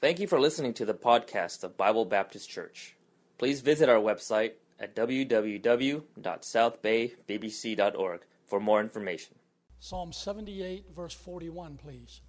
Thank you for listening to the podcast of Bible Baptist Church. Please visit our website at www.southbaybbc.org for more information. Psalm 78, verse 41, please.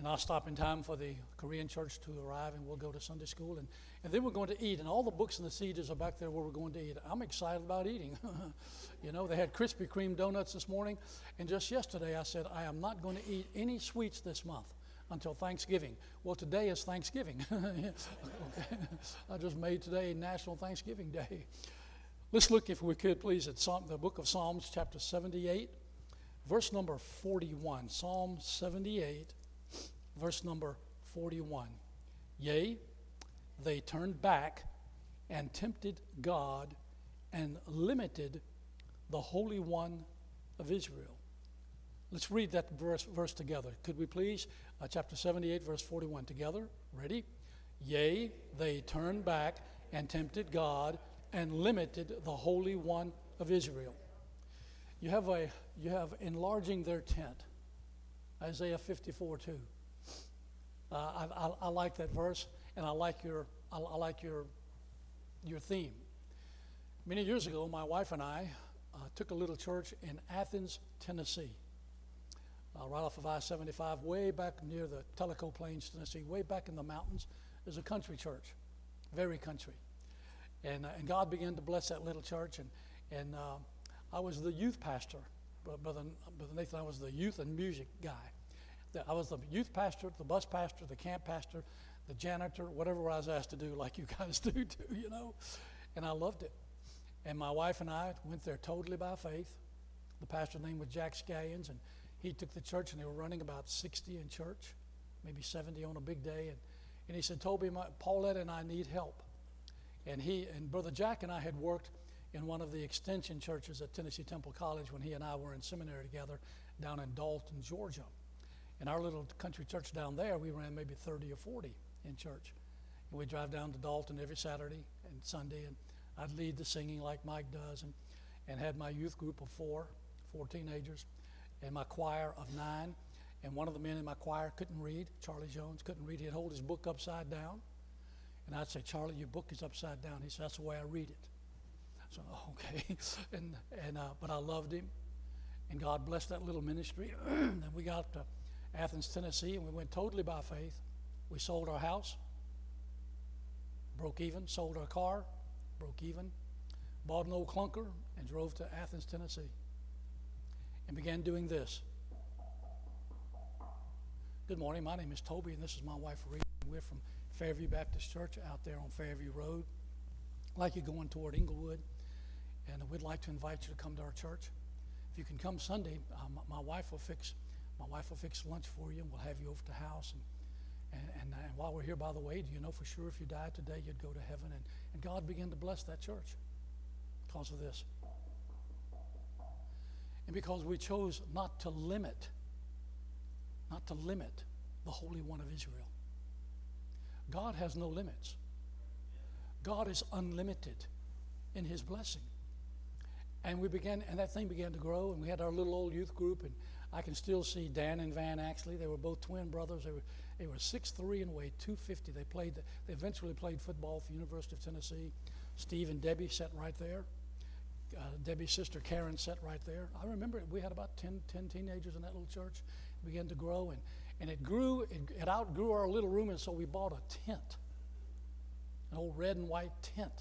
And I'll stop in time for the Korean church to arrive, and we'll go to Sunday school. And, and then we're going to eat. And all the books and the CDs are back there where we're going to eat. I'm excited about eating. you know, they had Krispy Kreme donuts this morning. And just yesterday, I said, I am not going to eat any sweets this month until Thanksgiving. Well, today is Thanksgiving. okay. I just made today National Thanksgiving Day. Let's look, if we could, please, at Psalm, the book of Psalms, chapter 78, verse number 41. Psalm 78 verse number 41. Yea, they turned back and tempted God and limited the Holy One of Israel. Let's read that verse, verse together. Could we please? Uh, chapter 78, verse 41. Together. Ready? Yea, they turned back and tempted God and limited the Holy One of Israel. You have, a, you have enlarging their tent. Isaiah 54, 2. Uh, I, I, I, like that verse, and I like your I, I, like your your theme. Many years ago, my wife and I uh, took a little church in Athens, Tennessee, uh, right off of I-75, way back near the Tellico Plains, Tennessee, way back in the mountains. There's a country church, very country, and uh, and God began to bless that little church, and and uh, I was the youth pastor, brother, brother Nathan. I was the youth and music guy. I was the youth pastor, the bus pastor, the camp pastor, the janitor, whatever I was asked to do, like you guys do too, you know. And I loved it. And my wife and I went there totally by faith. The pastor's name was Jack Scallions, and he took the church, and they were running about 60 in church, maybe 70 on a big day. And, and he said, Toby, my, Paulette and I need help. And he and Brother Jack and I had worked in one of the extension churches at Tennessee Temple College when he and I were in seminary together down in Dalton, Georgia. In our little country church down there, we ran maybe 30 or 40 in church. And we'd drive down to Dalton every Saturday and Sunday, and I'd lead the singing like Mike does, and, and had my youth group of four, four teenagers, and my choir of nine. And one of the men in my choir couldn't read. Charlie Jones couldn't read. He'd hold his book upside down. And I'd say, Charlie, your book is upside down. He said, That's the way I read it. So, okay. and, and, uh, but I loved him. And God blessed that little ministry. and we got to Athens, Tennessee, and we went totally by faith. We sold our house, broke even, sold our car, broke even, bought an old clunker, and drove to Athens, Tennessee, and began doing this. Good morning. My name is Toby, and this is my wife, Rita. We're from Fairview Baptist Church out there on Fairview Road. Like you're going toward Englewood, and we'd like to invite you to come to our church. If you can come Sunday, um, my wife will fix my wife will fix lunch for you, and we'll have you over to the house. And, and, and, and, while we're here, by the way, do you know for sure if you died today, you'd go to heaven? And, and God began to bless that church because of this. And because we chose not to limit, not to limit the Holy One of Israel. God has no limits. God is unlimited in his blessing. And we began, and that thing began to grow, and we had our little old youth group, and I can still see Dan and Van actually. They were both twin brothers. They were, they were 6'3 and weighed 250. They played, they eventually played football for the University of Tennessee. Steve and Debbie sat right there. Uh, Debbie's sister Karen sat right there. I remember we had about 10, 10 teenagers in that little church. It began to grow, and, and it grew, it, it outgrew our little room, and so we bought a tent, an old red and white tent.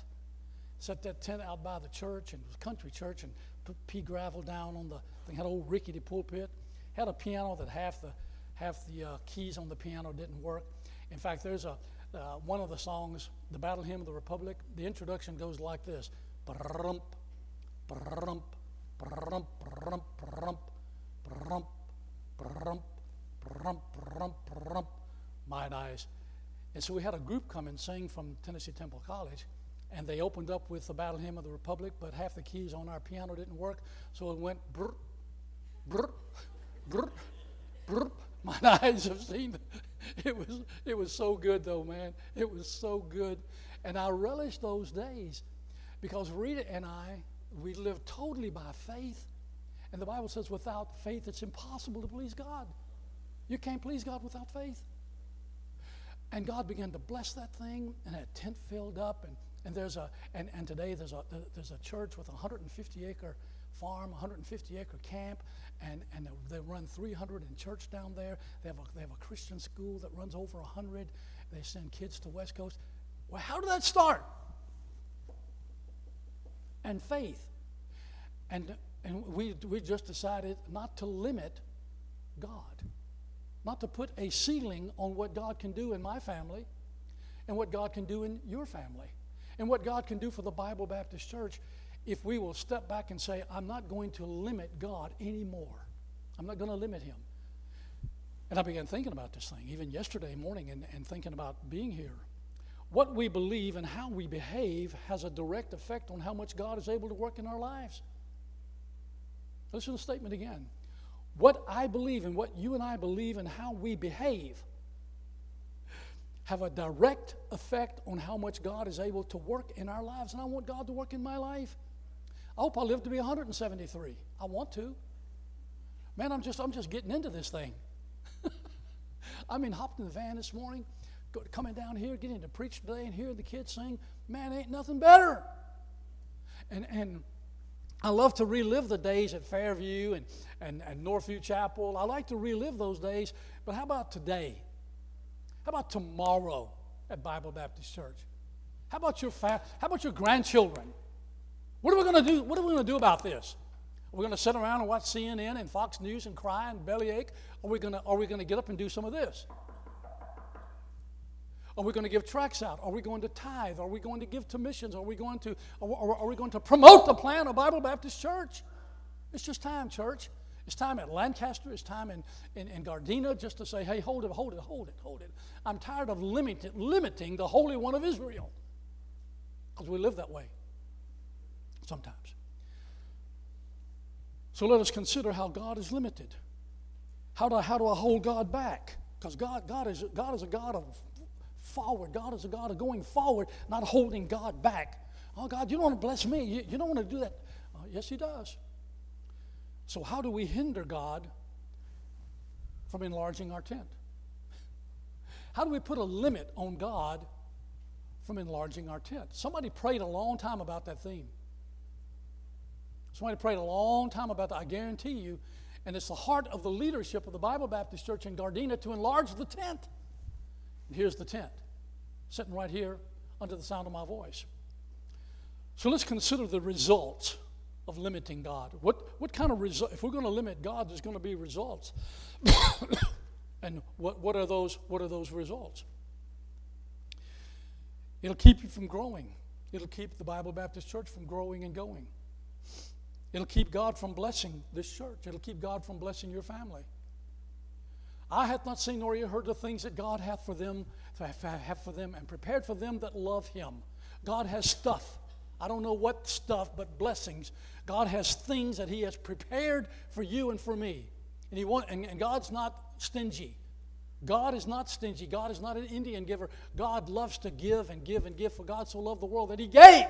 Set that tent out by the church, and it was a country church, and put pea gravel down on the thing, had an old rickety pulpit, had a piano that half the half the uh, keys on the piano didn't work. In fact, there's a uh, one of the songs, the Battle Hymn of the Republic. The introduction goes like this: brump, brump, brump, brump, brump, brump, brump, brump, brump, brump. My eyes. And so we had a group come and sing from Tennessee Temple College, and they opened up with the Battle Hymn of the Republic, but half the keys on our piano didn't work, so it went brr, brr, brr, brr. My eyes have seen it. was it was so good though, man. It was so good, and I relish those days because Rita and I we lived totally by faith, and the Bible says without faith it's impossible to please God. You can't please God without faith. And God began to bless that thing, and that tent filled up. And, and there's a and, and today there's a there's a church with a 150 acre farm, 150 acre camp, and, and they run 300 in church down there. They have a, they have a Christian school that runs over 100. They send kids to West Coast. Well, how did that start? And faith. And, and we, we just decided not to limit God, not to put a ceiling on what God can do in my family and what God can do in your family and what God can do for the Bible Baptist Church if we will step back and say, I'm not going to limit God anymore. I'm not going to limit Him. And I began thinking about this thing, even yesterday morning, and, and thinking about being here. What we believe and how we behave has a direct effect on how much God is able to work in our lives. Listen to the statement again. What I believe and what you and I believe and how we behave have a direct effect on how much God is able to work in our lives. And I want God to work in my life. I hope I live to be 173. I want to. Man, I'm just I'm just getting into this thing. I mean, hopped in the van this morning, go, coming down here, getting to preach today, and hearing the kids sing. Man, ain't nothing better. And and I love to relive the days at Fairview and, and, and Northview Chapel. I like to relive those days, but how about today? How about tomorrow at Bible Baptist Church? How about your fa- how about your grandchildren? What are we going to do? What are we going to do about this? Are we going to sit around and watch CNN and Fox News and cry and bellyache? Are we going to, are we going to get up and do some of this? Are we going to give tracts out? Are we going to tithe? Are we going to give to missions? Are we going to, are, we going to promote the plan of Bible Baptist Church? It's just time, church. It's time at Lancaster. It's time in, in, in Gardena just to say, hey, hold it, hold it, hold it, hold it. I'm tired of limit, limiting the Holy One of Israel because we live that way sometimes. So let us consider how God is limited. How do, I, how do I hold God back? Because God, God, is, God is a God of forward. God is a God of going forward, not holding God back. Oh, God, you don't want to bless me. You, you don't want to do that. Uh, yes, He does. So, how do we hinder God from enlarging our tent? How do we put a limit on God from enlarging our tent? Somebody prayed a long time about that theme. Somebody prayed a long time about that. I guarantee you. And it's the heart of the leadership of the Bible Baptist Church in Gardena to enlarge the tent. And here's the tent, sitting right here under the sound of my voice. So let's consider the results of limiting God. What, what kind of result, if we're going to limit God, there's going to be results. and what, what, are those, what are those results? It'll keep you from growing. It'll keep the Bible Baptist Church from growing and going. It'll keep God from blessing this church. It'll keep God from blessing your family. I hath not seen nor heard the things that God hath for them, have for them, and prepared for them that love Him. God has stuff. I don't know what stuff, but blessings. God has things that He has prepared for you and for me. And, he want, and, and God's not stingy. God is not stingy. God is not an Indian giver. God loves to give and give and give. For God so loved the world that He gave.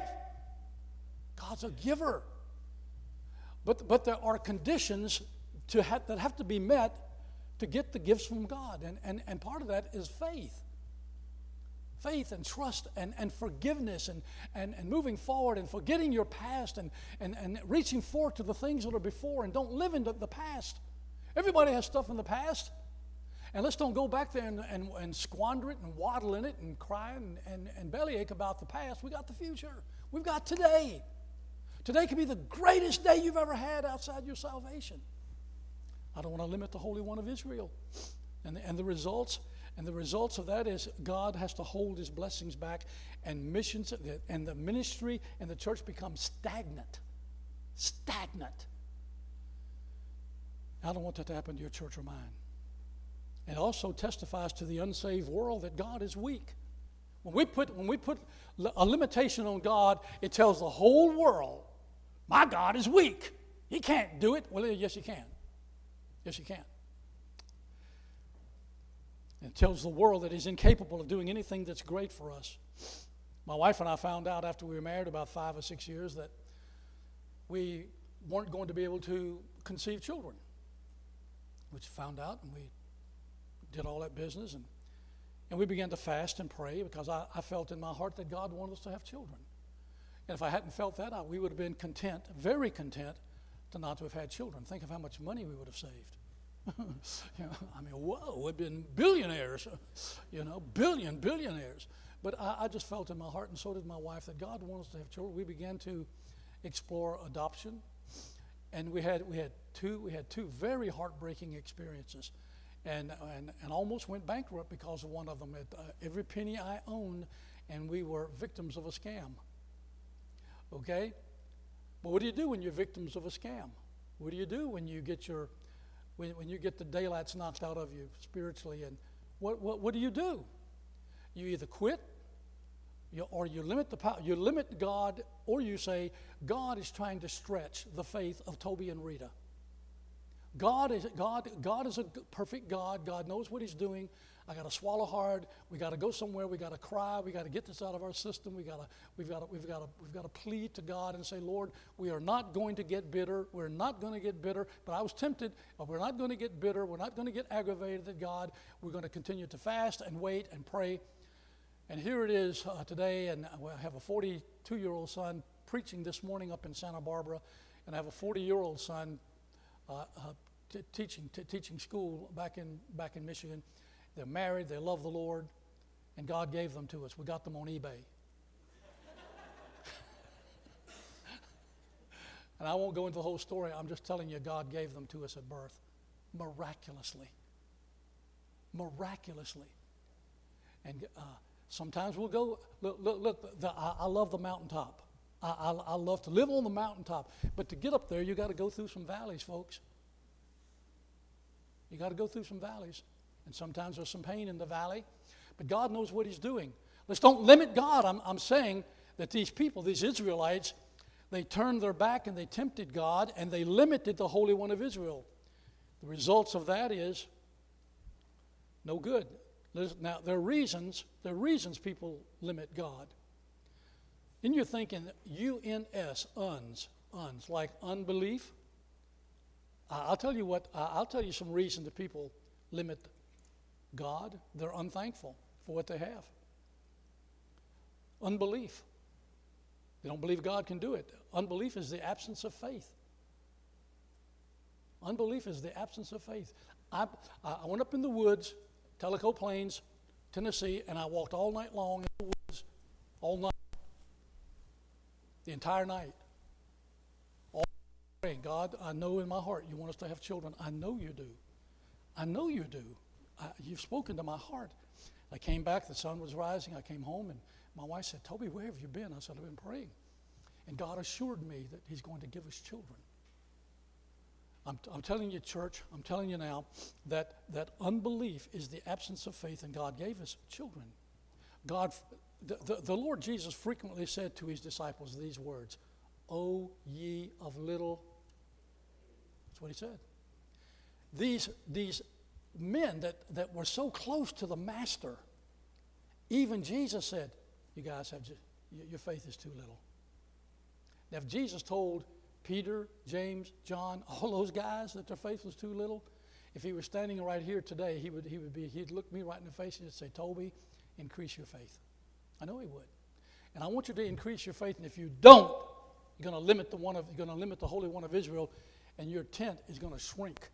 God's a giver. But, but there are conditions to ha- that have to be met to get the gifts from God. And, and, and part of that is faith. Faith and trust and, and forgiveness and, and, and moving forward and forgetting your past and, and, and reaching forward to the things that are before and don't live in the, the past. Everybody has stuff in the past. And let's don't go back there and, and, and squander it and waddle in it and cry and, and, and bellyache about the past. We got the future. We've got today. Today could be the greatest day you've ever had outside your salvation. I don't want to limit the Holy One of Israel. And the, and the results and the results of that is God has to hold his blessings back and missions and the ministry and the church becomes stagnant. Stagnant. I don't want that to happen to your church or mine. It also testifies to the unsaved world that God is weak. When we put, when we put a limitation on God, it tells the whole world my God is weak. He can't do it. Well, yes, he can. Yes, he can. It tells the world that he's incapable of doing anything that's great for us. My wife and I found out after we were married about five or six years that we weren't going to be able to conceive children, which found out, and we did all that business. And, and we began to fast and pray because I, I felt in my heart that God wanted us to have children. And if I hadn't felt that, I, we would have been content, very content, to not to have had children. Think of how much money we would have saved. you know, I mean, whoa, we've been billionaires, you know, billion, billionaires. But I, I, just felt in my heart, and so did my wife, that God wants us to have children. We began to explore adoption, and we had we had two we had two very heartbreaking experiences, and and, and almost went bankrupt because of one of them. uh, every penny I owned, and we were victims of a scam. Okay, but what do you do when you're victims of a scam? What do you do when you get your when, when you get the daylights knocked out of you spiritually? And what, what, what do you do? You either quit you, or you limit the power, you limit God, or you say, God is trying to stretch the faith of Toby and Rita. God is, God, God is a perfect God. God knows what He's doing. I got to swallow hard. We got to go somewhere. We got to cry. We got to get this out of our system. We got to, we've got to, we've got to, we've got to plead to God and say, Lord, we are not going to get bitter. We're not going to get bitter. But I was tempted. But we're not going to get bitter. We're not going to get aggravated at God. We're going to continue to fast and wait and pray. And here it is uh, today, and I have a 42 year old son preaching this morning up in Santa Barbara, and I have a 40 year old son uh, uh, t- teaching, t- teaching school back in, back in Michigan. They're married, they love the Lord, and God gave them to us. We got them on eBay. and I won't go into the whole story. I'm just telling you, God gave them to us at birth miraculously. Miraculously. And uh, sometimes we'll go, look, look, look the, I, I, love the mountaintop. I, I, I love to live on the mountaintop. But to get up there, you got to go through some valleys, folks. You got to go through some valleys. And sometimes there's some pain in the valley, but God knows what He's doing. Let's don't limit God. I'm, I'm saying that these people, these Israelites, they turned their back and they tempted God and they limited the Holy One of Israel. The results of that is no good. Now, there are reasons, there are reasons people limit God. And you're thinking UNS, uns, uns, like unbelief. I'll tell you what, I'll tell you some reason that people limit God, they're unthankful for what they have. Unbelief. They don't believe God can do it. Unbelief is the absence of faith. Unbelief is the absence of faith. I, I went up in the woods, Tellico Plains, Tennessee, and I walked all night long in the woods, all night, the entire night. All praying, God, I know in my heart you want us to have children. I know you do. I know you do. I, you've spoken to my heart. I came back, the sun was rising. I came home, and my wife said, Toby, where have you been? I said, I've been praying. And God assured me that He's going to give us children. I'm, I'm telling you, church, I'm telling you now that, that unbelief is the absence of faith, and God gave us children. God, the, the, the Lord Jesus frequently said to His disciples these words, O ye of little. That's what He said. These, these men that, that were so close to the master. Even Jesus said, You guys have your faith is too little. Now, if Jesus told Peter, James, John, all those guys that their faith was too little, if he was standing right here today, he would, he would be, he'd look me right in the face and he'd say, Toby, increase your faith. I know he would. And I want you to increase your faith, and if you don't, you're going to limit the one of, you're going to limit the Holy One of Israel, and your tent is going to shrink,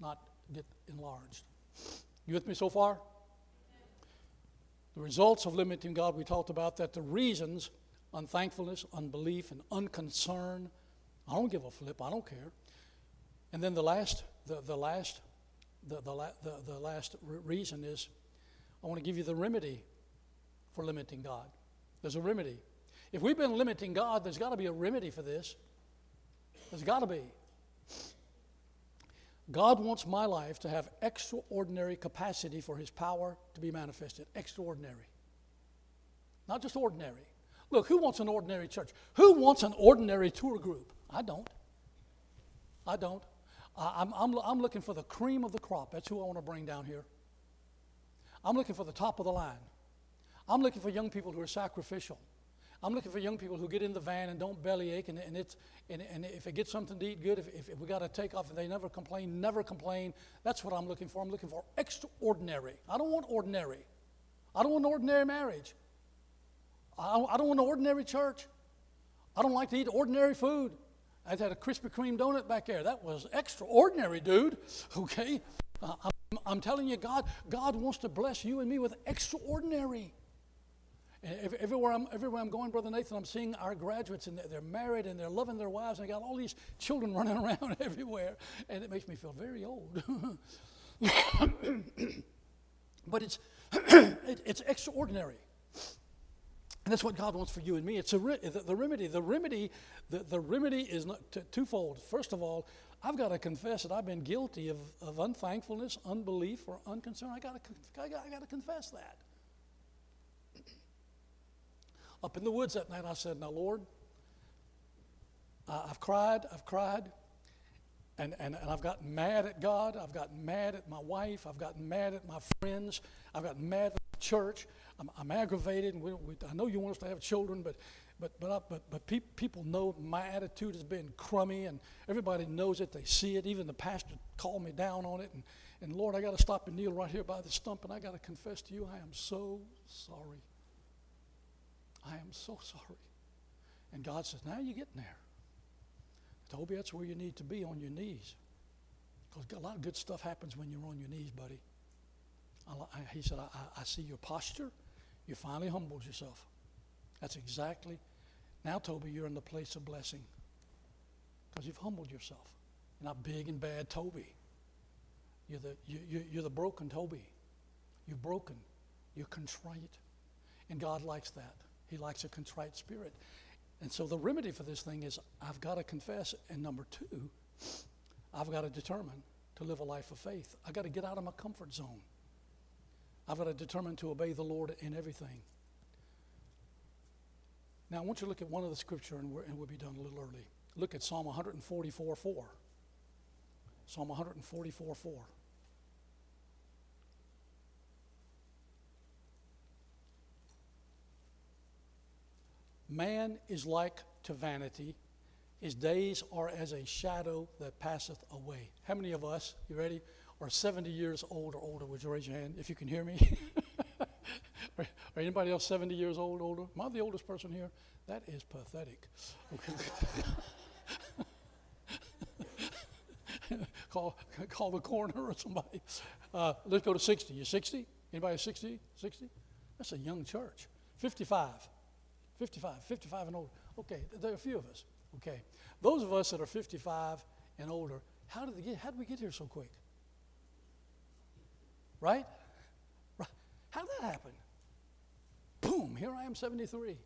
not get enlarged. You with me so far? The results of limiting God, we talked about that the reasons unthankfulness, unbelief, and unconcern. I don't give a flip, I don't care. And then the last, the, the last, the, the, the, the last reason is I want to give you the remedy for limiting God. There's a remedy. If we've been limiting God, there's got to be a remedy for this. There's got to be. God wants my life to have extraordinary capacity for His power to be manifested. Extraordinary. Not just ordinary. Look, who wants an ordinary church? Who wants an ordinary tour group? I don't. I don't. I'm, I'm, I'm looking for the cream of the crop. That's who I want to bring down here. I'm looking for the top of the line. I'm looking for young people who are sacrificial. I'm looking for young people who get in the van and don't bellyache, and, and, it's, and, and if they get something to eat, good. If, if, we got to take off, and they never complain, never complain. That's what I'm looking for. I'm looking for extraordinary. I don't want ordinary. I don't want an ordinary marriage. I, I don't want an ordinary church. I don't like to eat ordinary food. I had a Krispy Kreme donut back there. That was extraordinary, dude. Okay? Uh, I'm, I'm telling you, God, God wants to bless you and me with extraordinary. Everywhere I'm, everywhere I'm going, Brother Nathan, I'm seeing our graduates, and they're married and they're loving their wives, and they got all these children running around everywhere, and it makes me feel very old. but it's, it, it's extraordinary. And that's what God wants for you and me. It's a the, the remedy. The remedy, the, the remedy is t- twofold. First of all, I've got to confess that I've been guilty of, of unthankfulness, unbelief, or unconcern. I got to I got to confess that. Up in the woods that night, I said, Now, Lord, I've cried, I've cried, and, and, and I've gotten mad at God. I've gotten mad at my wife. I've gotten mad at my friends. I've gotten mad at the church. I'm, I'm aggravated, and we, we, I know you want us to have children, but but but I, but but pe- people know my attitude has been crummy, and everybody knows it. They see it. Even the pastor called me down on it, and and Lord, I got to stop and kneel right here by the stump, and I got to confess to you, I am so sorry. I am so sorry. And God says, Now you're getting there. Toby, that's where you need to be on your knees. Because a lot of good stuff happens when you're on your knees, buddy. I, I, he said, I, I see your posture. You finally humbled yourself. That's exactly. Now, Toby, you're in the place of blessing because you've humbled yourself. You're not big and bad Toby. You're the, you, you're the broken Toby. You're broken. You're contrite. And God likes that. He likes a contrite spirit. And so the remedy for this thing is I've got to confess. And number two, I've got to determine to live a life of faith. I've got to get out of my comfort zone. I've got to determine to obey the Lord in everything. Now, I want you to look at one of the scripture, and, we will be done a little early. Look at Psalm 144 4. Psalm 144 4. Man is like to vanity. His days are as a shadow that passeth away. How many of us, you ready, are 70 years old or older? Would you raise your hand if you can hear me? are, anybody else 70 years old, or older? Am I the oldest person here? That is pathetic. call, call the coroner or somebody. Uh, let's go to 60. You 60? Anybody 60? 60? That's a young church. 55. 55, 55 and older. Okay, there are a few of us. Okay. Those of us that are 55 and older, how did, get, how did we get here so quick? Right? right? How did that happen? Boom, here I am, 73.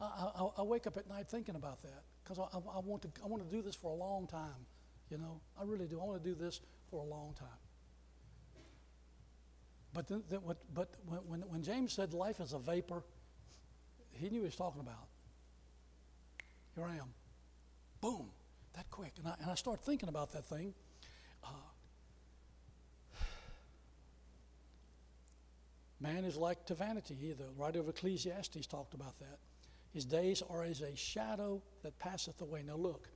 I, I, I wake up at night thinking about that because I, I, want to, I want to do this for a long time. You know, I really do. I want to do this for a long time. But, then, then what, but when, when James said life is a vapor, he knew he was talking about. Here I am. Boom, that quick. And I, and I start thinking about that thing. Uh, man is like to vanity. The writer of Ecclesiastes talked about that. His days are as a shadow that passeth away. Now, look,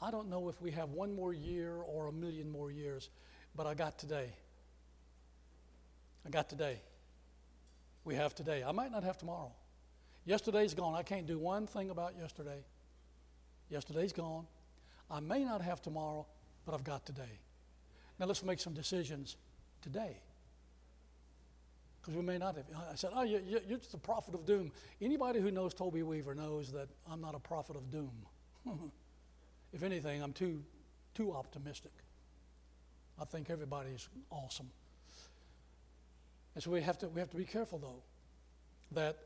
I don't know if we have one more year or a million more years, but I got today. I got today. We have today. I might not have tomorrow. Yesterday's gone. I can't do one thing about yesterday. Yesterday's gone. I may not have tomorrow, but I've got today. Now let's make some decisions today. Because we may not have. I said, oh, you're just a prophet of doom. Anybody who knows Toby Weaver knows that I'm not a prophet of doom. if anything, I'm too, too optimistic. I think everybody's awesome. And so we have to, we have to be careful, though, that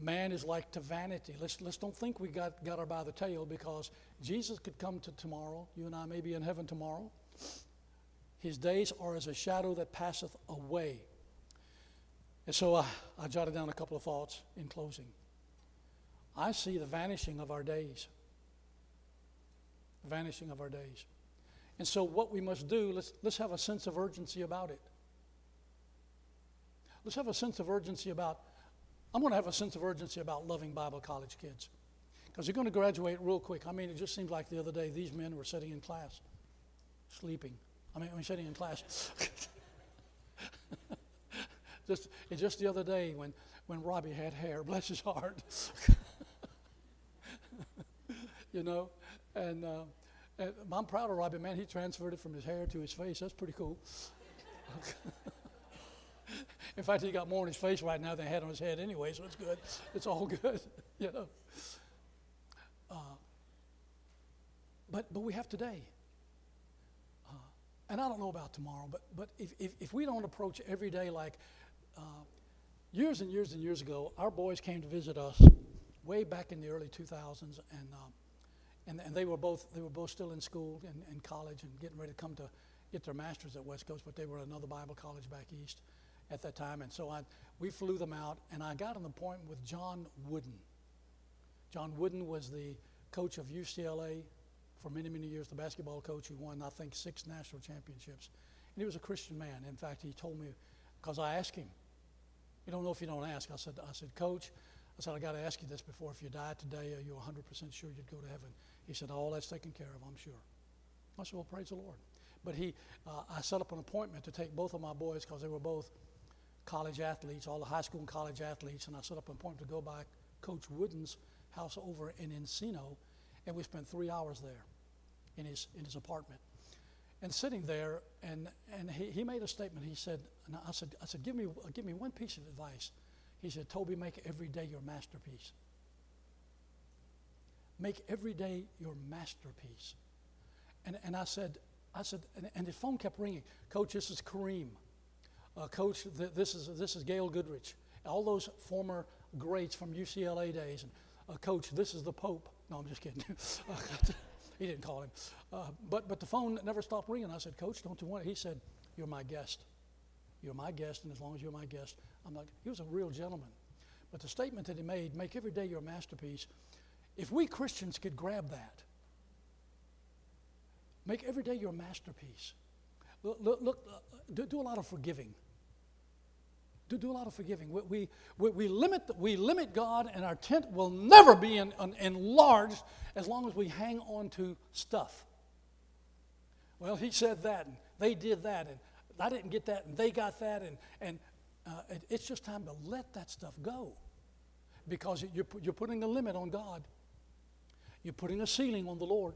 man is like to vanity. Let's, let's don't think we got, got her by the tail because Jesus could come to tomorrow. You and I may be in heaven tomorrow. His days are as a shadow that passeth away. And so I, I jotted down a couple of thoughts in closing. I see the vanishing of our days. Vanishing of our days. And so, what we must do, let's, let's have a sense of urgency about it. Let's have a sense of urgency about I'm going to have a sense of urgency about loving Bible college kids because they're going to graduate real quick. I mean, it just seems like the other day these men were sitting in class, sleeping. I mean, I mean sitting in class. just, just the other day when, when Robbie had hair, bless his heart. you know, and, uh, and I'm proud of Robbie, man. He transferred it from his hair to his face. That's pretty cool. In fact, he got more on his face right now than he had on his head anyway, so it's good. It's all good, you know. Uh, but, but we have today. Uh, and I don't know about tomorrow, but, but if, if, if we don't approach every day like uh, years and years and years ago, our boys came to visit us way back in the early 2000s, and, um, and, and they, were both, they were both still in school and, and college and getting ready to come to get their master's at West Coast, but they were at another Bible college back east at that time. And so I, we flew them out, and I got an appointment with John Wooden. John Wooden was the coach of UCLA for many, many years, the basketball coach who won, I think, six national championships. And he was a Christian man. In fact, he told me, because I asked him, you don't know if you don't ask. I said, I said, Coach, I said, I got to ask you this before. If you died today, are you 100% sure you'd go to heaven? He said, All that's taken care of, I'm sure. I said, Well, praise the Lord. But he, uh, I set up an appointment to take both of my boys because they were both college athletes, all the high school and college athletes, and I set up an appointment to go by Coach Wooden's house over in Encino, and we spent three hours there in his, in his apartment. And sitting there, and, and he, he made a statement. He said, and I said, I said give, me, give me one piece of advice. He said, Toby, make every day your masterpiece. Make every day your masterpiece. And, and I said, I said, and, and the phone kept ringing. Coach, this is Kareem. Uh, Coach, th- this is this is Gail Goodrich. All those former greats from UCLA days. And uh, Coach, this is the Pope. No, I'm just kidding. he didn't call him. Uh, but but the phone never stopped ringing. I said, Coach, don't you want it? He said, You're my guest. You're my guest, and as long as you're my guest, I'm like, he was a real gentleman. But the statement that he made, make every day your masterpiece, if we Christians could grab that, make every day your masterpiece. Look, look, look uh, do, do, a lot of forgiving. Do, do a lot of forgiving. We, we, we, limit, we limit God, and our tent will never be enlarged as long as we hang on to stuff. Well, he said that, and they did that, and I didn't get that, and they got that, and, and uh, it, it's just time to let that stuff go because you're, you're putting a limit on God. You're putting a ceiling on the Lord.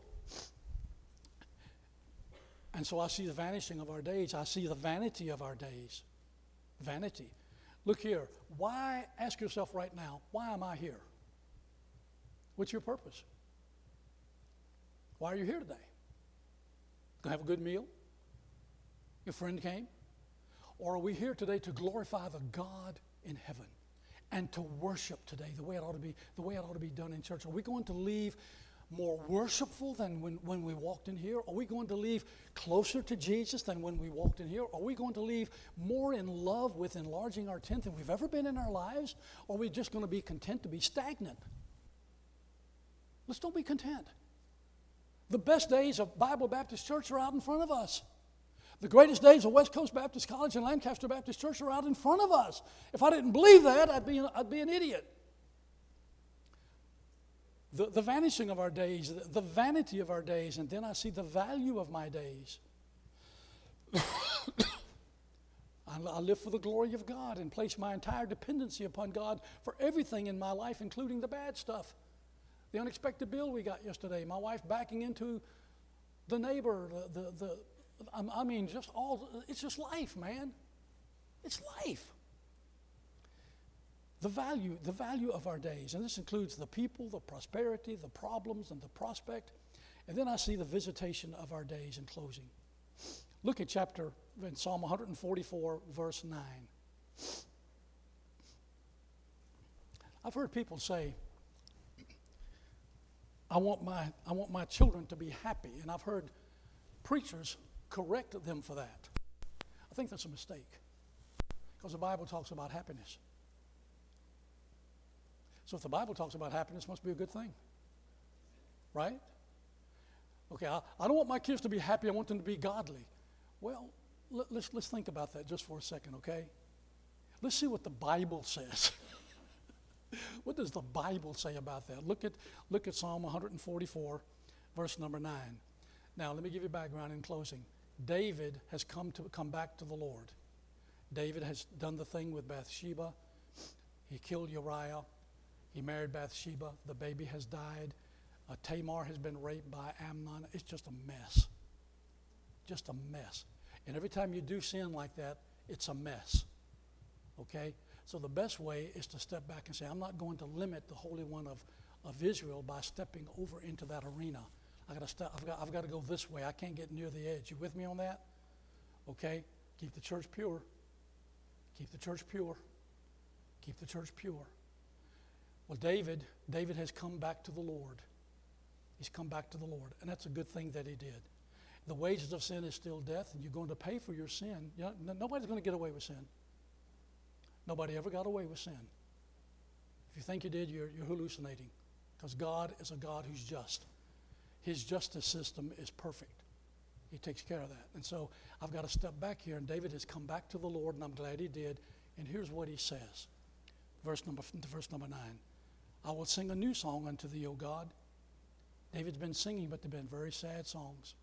And so I see the vanishing of our days. I see the vanity of our days. Vanity. Look here. Why, ask yourself right now, why am I here? What's your purpose? Why are you here today? Gonna have a good meal? Your friend came? Or are we here today to glorify the God in heaven and to worship today the way it ought to be, the way it ought to be done in church? Are we going to leave more worshipful than when, when we walked in here? Are we going to leave closer to Jesus than when we walked in here? Are we going to leave more in love with enlarging our tent than we've ever been in our lives? Or are we just going to be content to be stagnant? Let's don't be content. The best days of Bible Baptist Church are out in front of us. The greatest days of West Coast Baptist College and Lancaster Baptist Church are out in front of us. If I didn't believe that, I'd be, I'd be an idiot. The, the vanishing of our days, the, the vanity of our days, and then I see the value of my days. I live for the glory of God and place my entire dependency upon God for everything in my life, including the bad stuff. The unexpected bill we got yesterday, my wife backing into the neighbor, the, the, the I mean, just all, it's just life, man. It's life. The value, the value of our days, and this includes the people, the prosperity, the problems, and the prospect. And then I see the visitation of our days in closing. Look at chapter in Psalm 144, verse 9. I've heard people say, I want my, I want my children to be happy. And I've heard preachers correct them for that. I think that's a mistake because the Bible talks about happiness. So if the Bible talks about happiness, it must be a good thing. Right? Okay, I, I don't want my kids to be happy, I want them to be godly. Well, let, let's, let's think about that just for a second, okay? Let's see what the Bible says. what does the Bible say about that? Look at, look at Psalm 144, verse number 9. Now, let me give you background in closing. David has come to come back to the Lord. David has done the thing with Bathsheba. He killed Uriah. He married Bathsheba. The baby has died. Uh, Tamar has been raped by Amnon. It's just a mess. Just a mess. And every time you do sin like that, it's a mess. Okay? So the best way is to step back and say, I'm not going to limit the Holy One of, of Israel by stepping over into that arena. I gotta step, I've, got, I've got to go this way. I can't get near the edge. You with me on that? Okay? Keep the church pure. Keep the church pure. Keep the church pure. Well, David, David has come back to the Lord. He's come back to the Lord, and that's a good thing that he did. The wages of sin is still death, and you're going to pay for your sin. You know, nobody's going to get away with sin. Nobody ever got away with sin. If you think you did, you're, you're hallucinating, because God is a God who's just. His justice system is perfect. He takes care of that. And so I've got to step back here, and David has come back to the Lord, and I'm glad he did. And here's what he says. Verse number, verse number nine. I will sing a new song unto thee, O God. David's been singing, but they've been very sad songs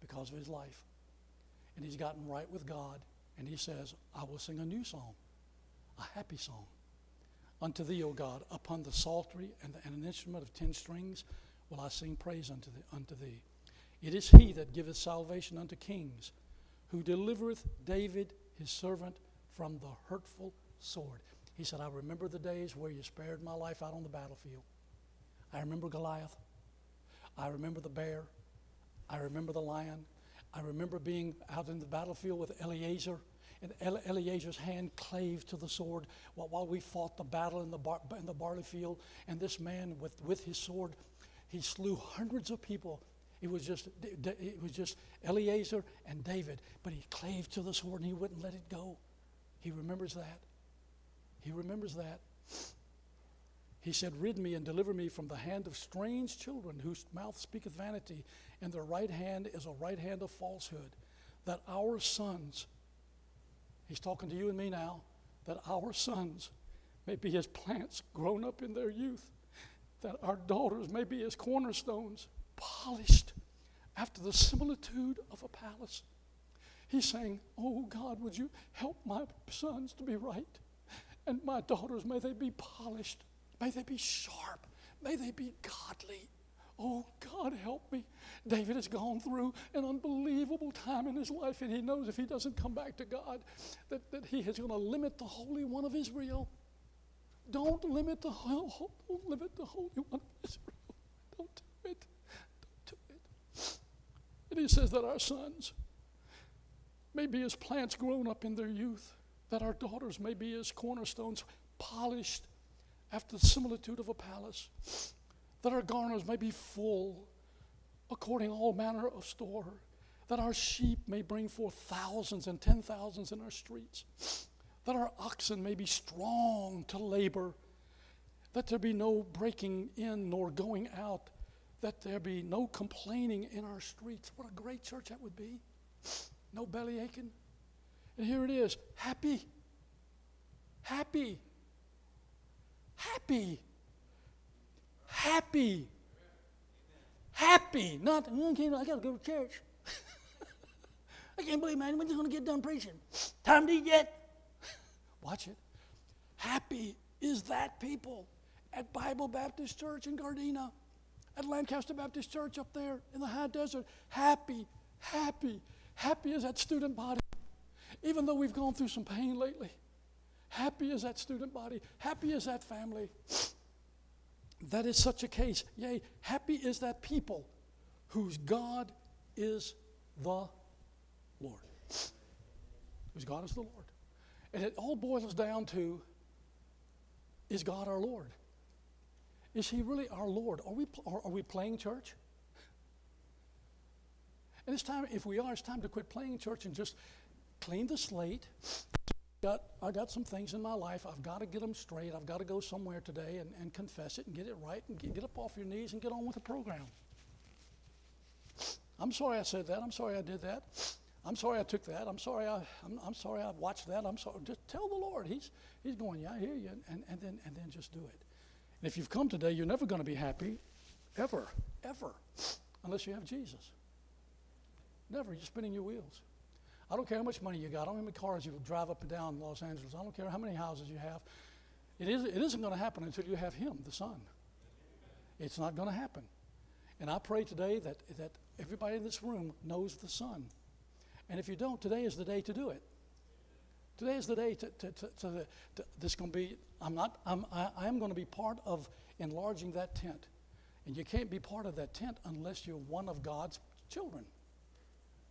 because of his life. And he's gotten right with God, and he says, I will sing a new song, a happy song. Unto thee, O God, upon the psaltery and, the, and an instrument of ten strings will I sing praise unto, the, unto thee. It is he that giveth salvation unto kings, who delivereth David his servant from the hurtful sword. He said, I remember the days where you spared my life out on the battlefield. I remember Goliath. I remember the bear. I remember the lion. I remember being out in the battlefield with Eleazar, and Eleazar's hand clave to the sword while, we fought the battle in the, bar, in the barley field. And this man, with, with his sword, he slew hundreds of people. It was just it was just Eleazar and David, but he clave to the sword and he wouldn't let it go. He remembers that. He remembers that. He said, Rid me and deliver me from the hand of strange children whose mouth speaketh vanity, and their right hand is a right hand of falsehood. That our sons, he's talking to you and me now, that our sons may be as plants grown up in their youth, that our daughters may be as cornerstones, polished after the similitude of a palace. He's saying, Oh God, would you help my sons to be right? And my daughters, may they be polished May they be sharp. May they be godly. Oh, God, help me. David has gone through an unbelievable time in his life, and he knows if he doesn't come back to God, that, that he is going to limit the Holy One of Israel. Don't limit the, don't limit the Holy One of Israel. Don't do it. Don't do it. And he says that our sons may be as plants grown up in their youth, that our daughters may be as cornerstones polished after the similitude of a palace, that our garners may be full according all manner of store, that our sheep may bring forth thousands and ten thousands in our streets, that our oxen may be strong to labor, that there be no breaking in nor going out, that there be no complaining in our streets. What a great church that would be. No belly aching. And here it is happy. Happy happy. Happy. Happy. Not, okay, I got to go to church. I can't believe, man, we're just going to get done preaching. Time to eat yet? Watch it. Happy is that people at Bible Baptist Church in Gardena, at Lancaster Baptist Church up there in the high desert. Happy, happy, happy is that student body. Even though we've gone through some pain lately, Happy is that student body. Happy is that family. That is such a case. Yea, happy is that people whose God is the Lord. Whose God is the Lord. And it all boils down to is God our Lord? Is He really our Lord? Are we, are, are we playing church? And it's time, if we are, it's time to quit playing church and just clean the slate got, I got some things in my life. I've got to get them straight. I've got to go somewhere today and, and confess it and get it right and get, get up off your knees and get on with the program. I'm sorry I said that. I'm sorry I did that. I'm sorry I took that. I'm sorry I, I'm, I'm sorry I watched that. I'm sorry. Just tell the Lord. He's, he's going, yeah, I hear you. And, and, then, and then just do it. And if you've come today, you're never going to be happy, ever, ever, unless you have Jesus. Never. You're spinning your wheels. I don't care how much money you got. I don't know how many cars you drive up and down Los Angeles. I don't care how many houses you have. It, is, it isn't going to happen until you have Him, the Son. It's not going to happen. And I pray today that, that everybody in this room knows the Son. And if you don't, today is the day to do it. Today is the day to, to, to, to, to this going to be, I'm not, I'm, I, I am going to be part of enlarging that tent. And you can't be part of that tent unless you're one of God's children.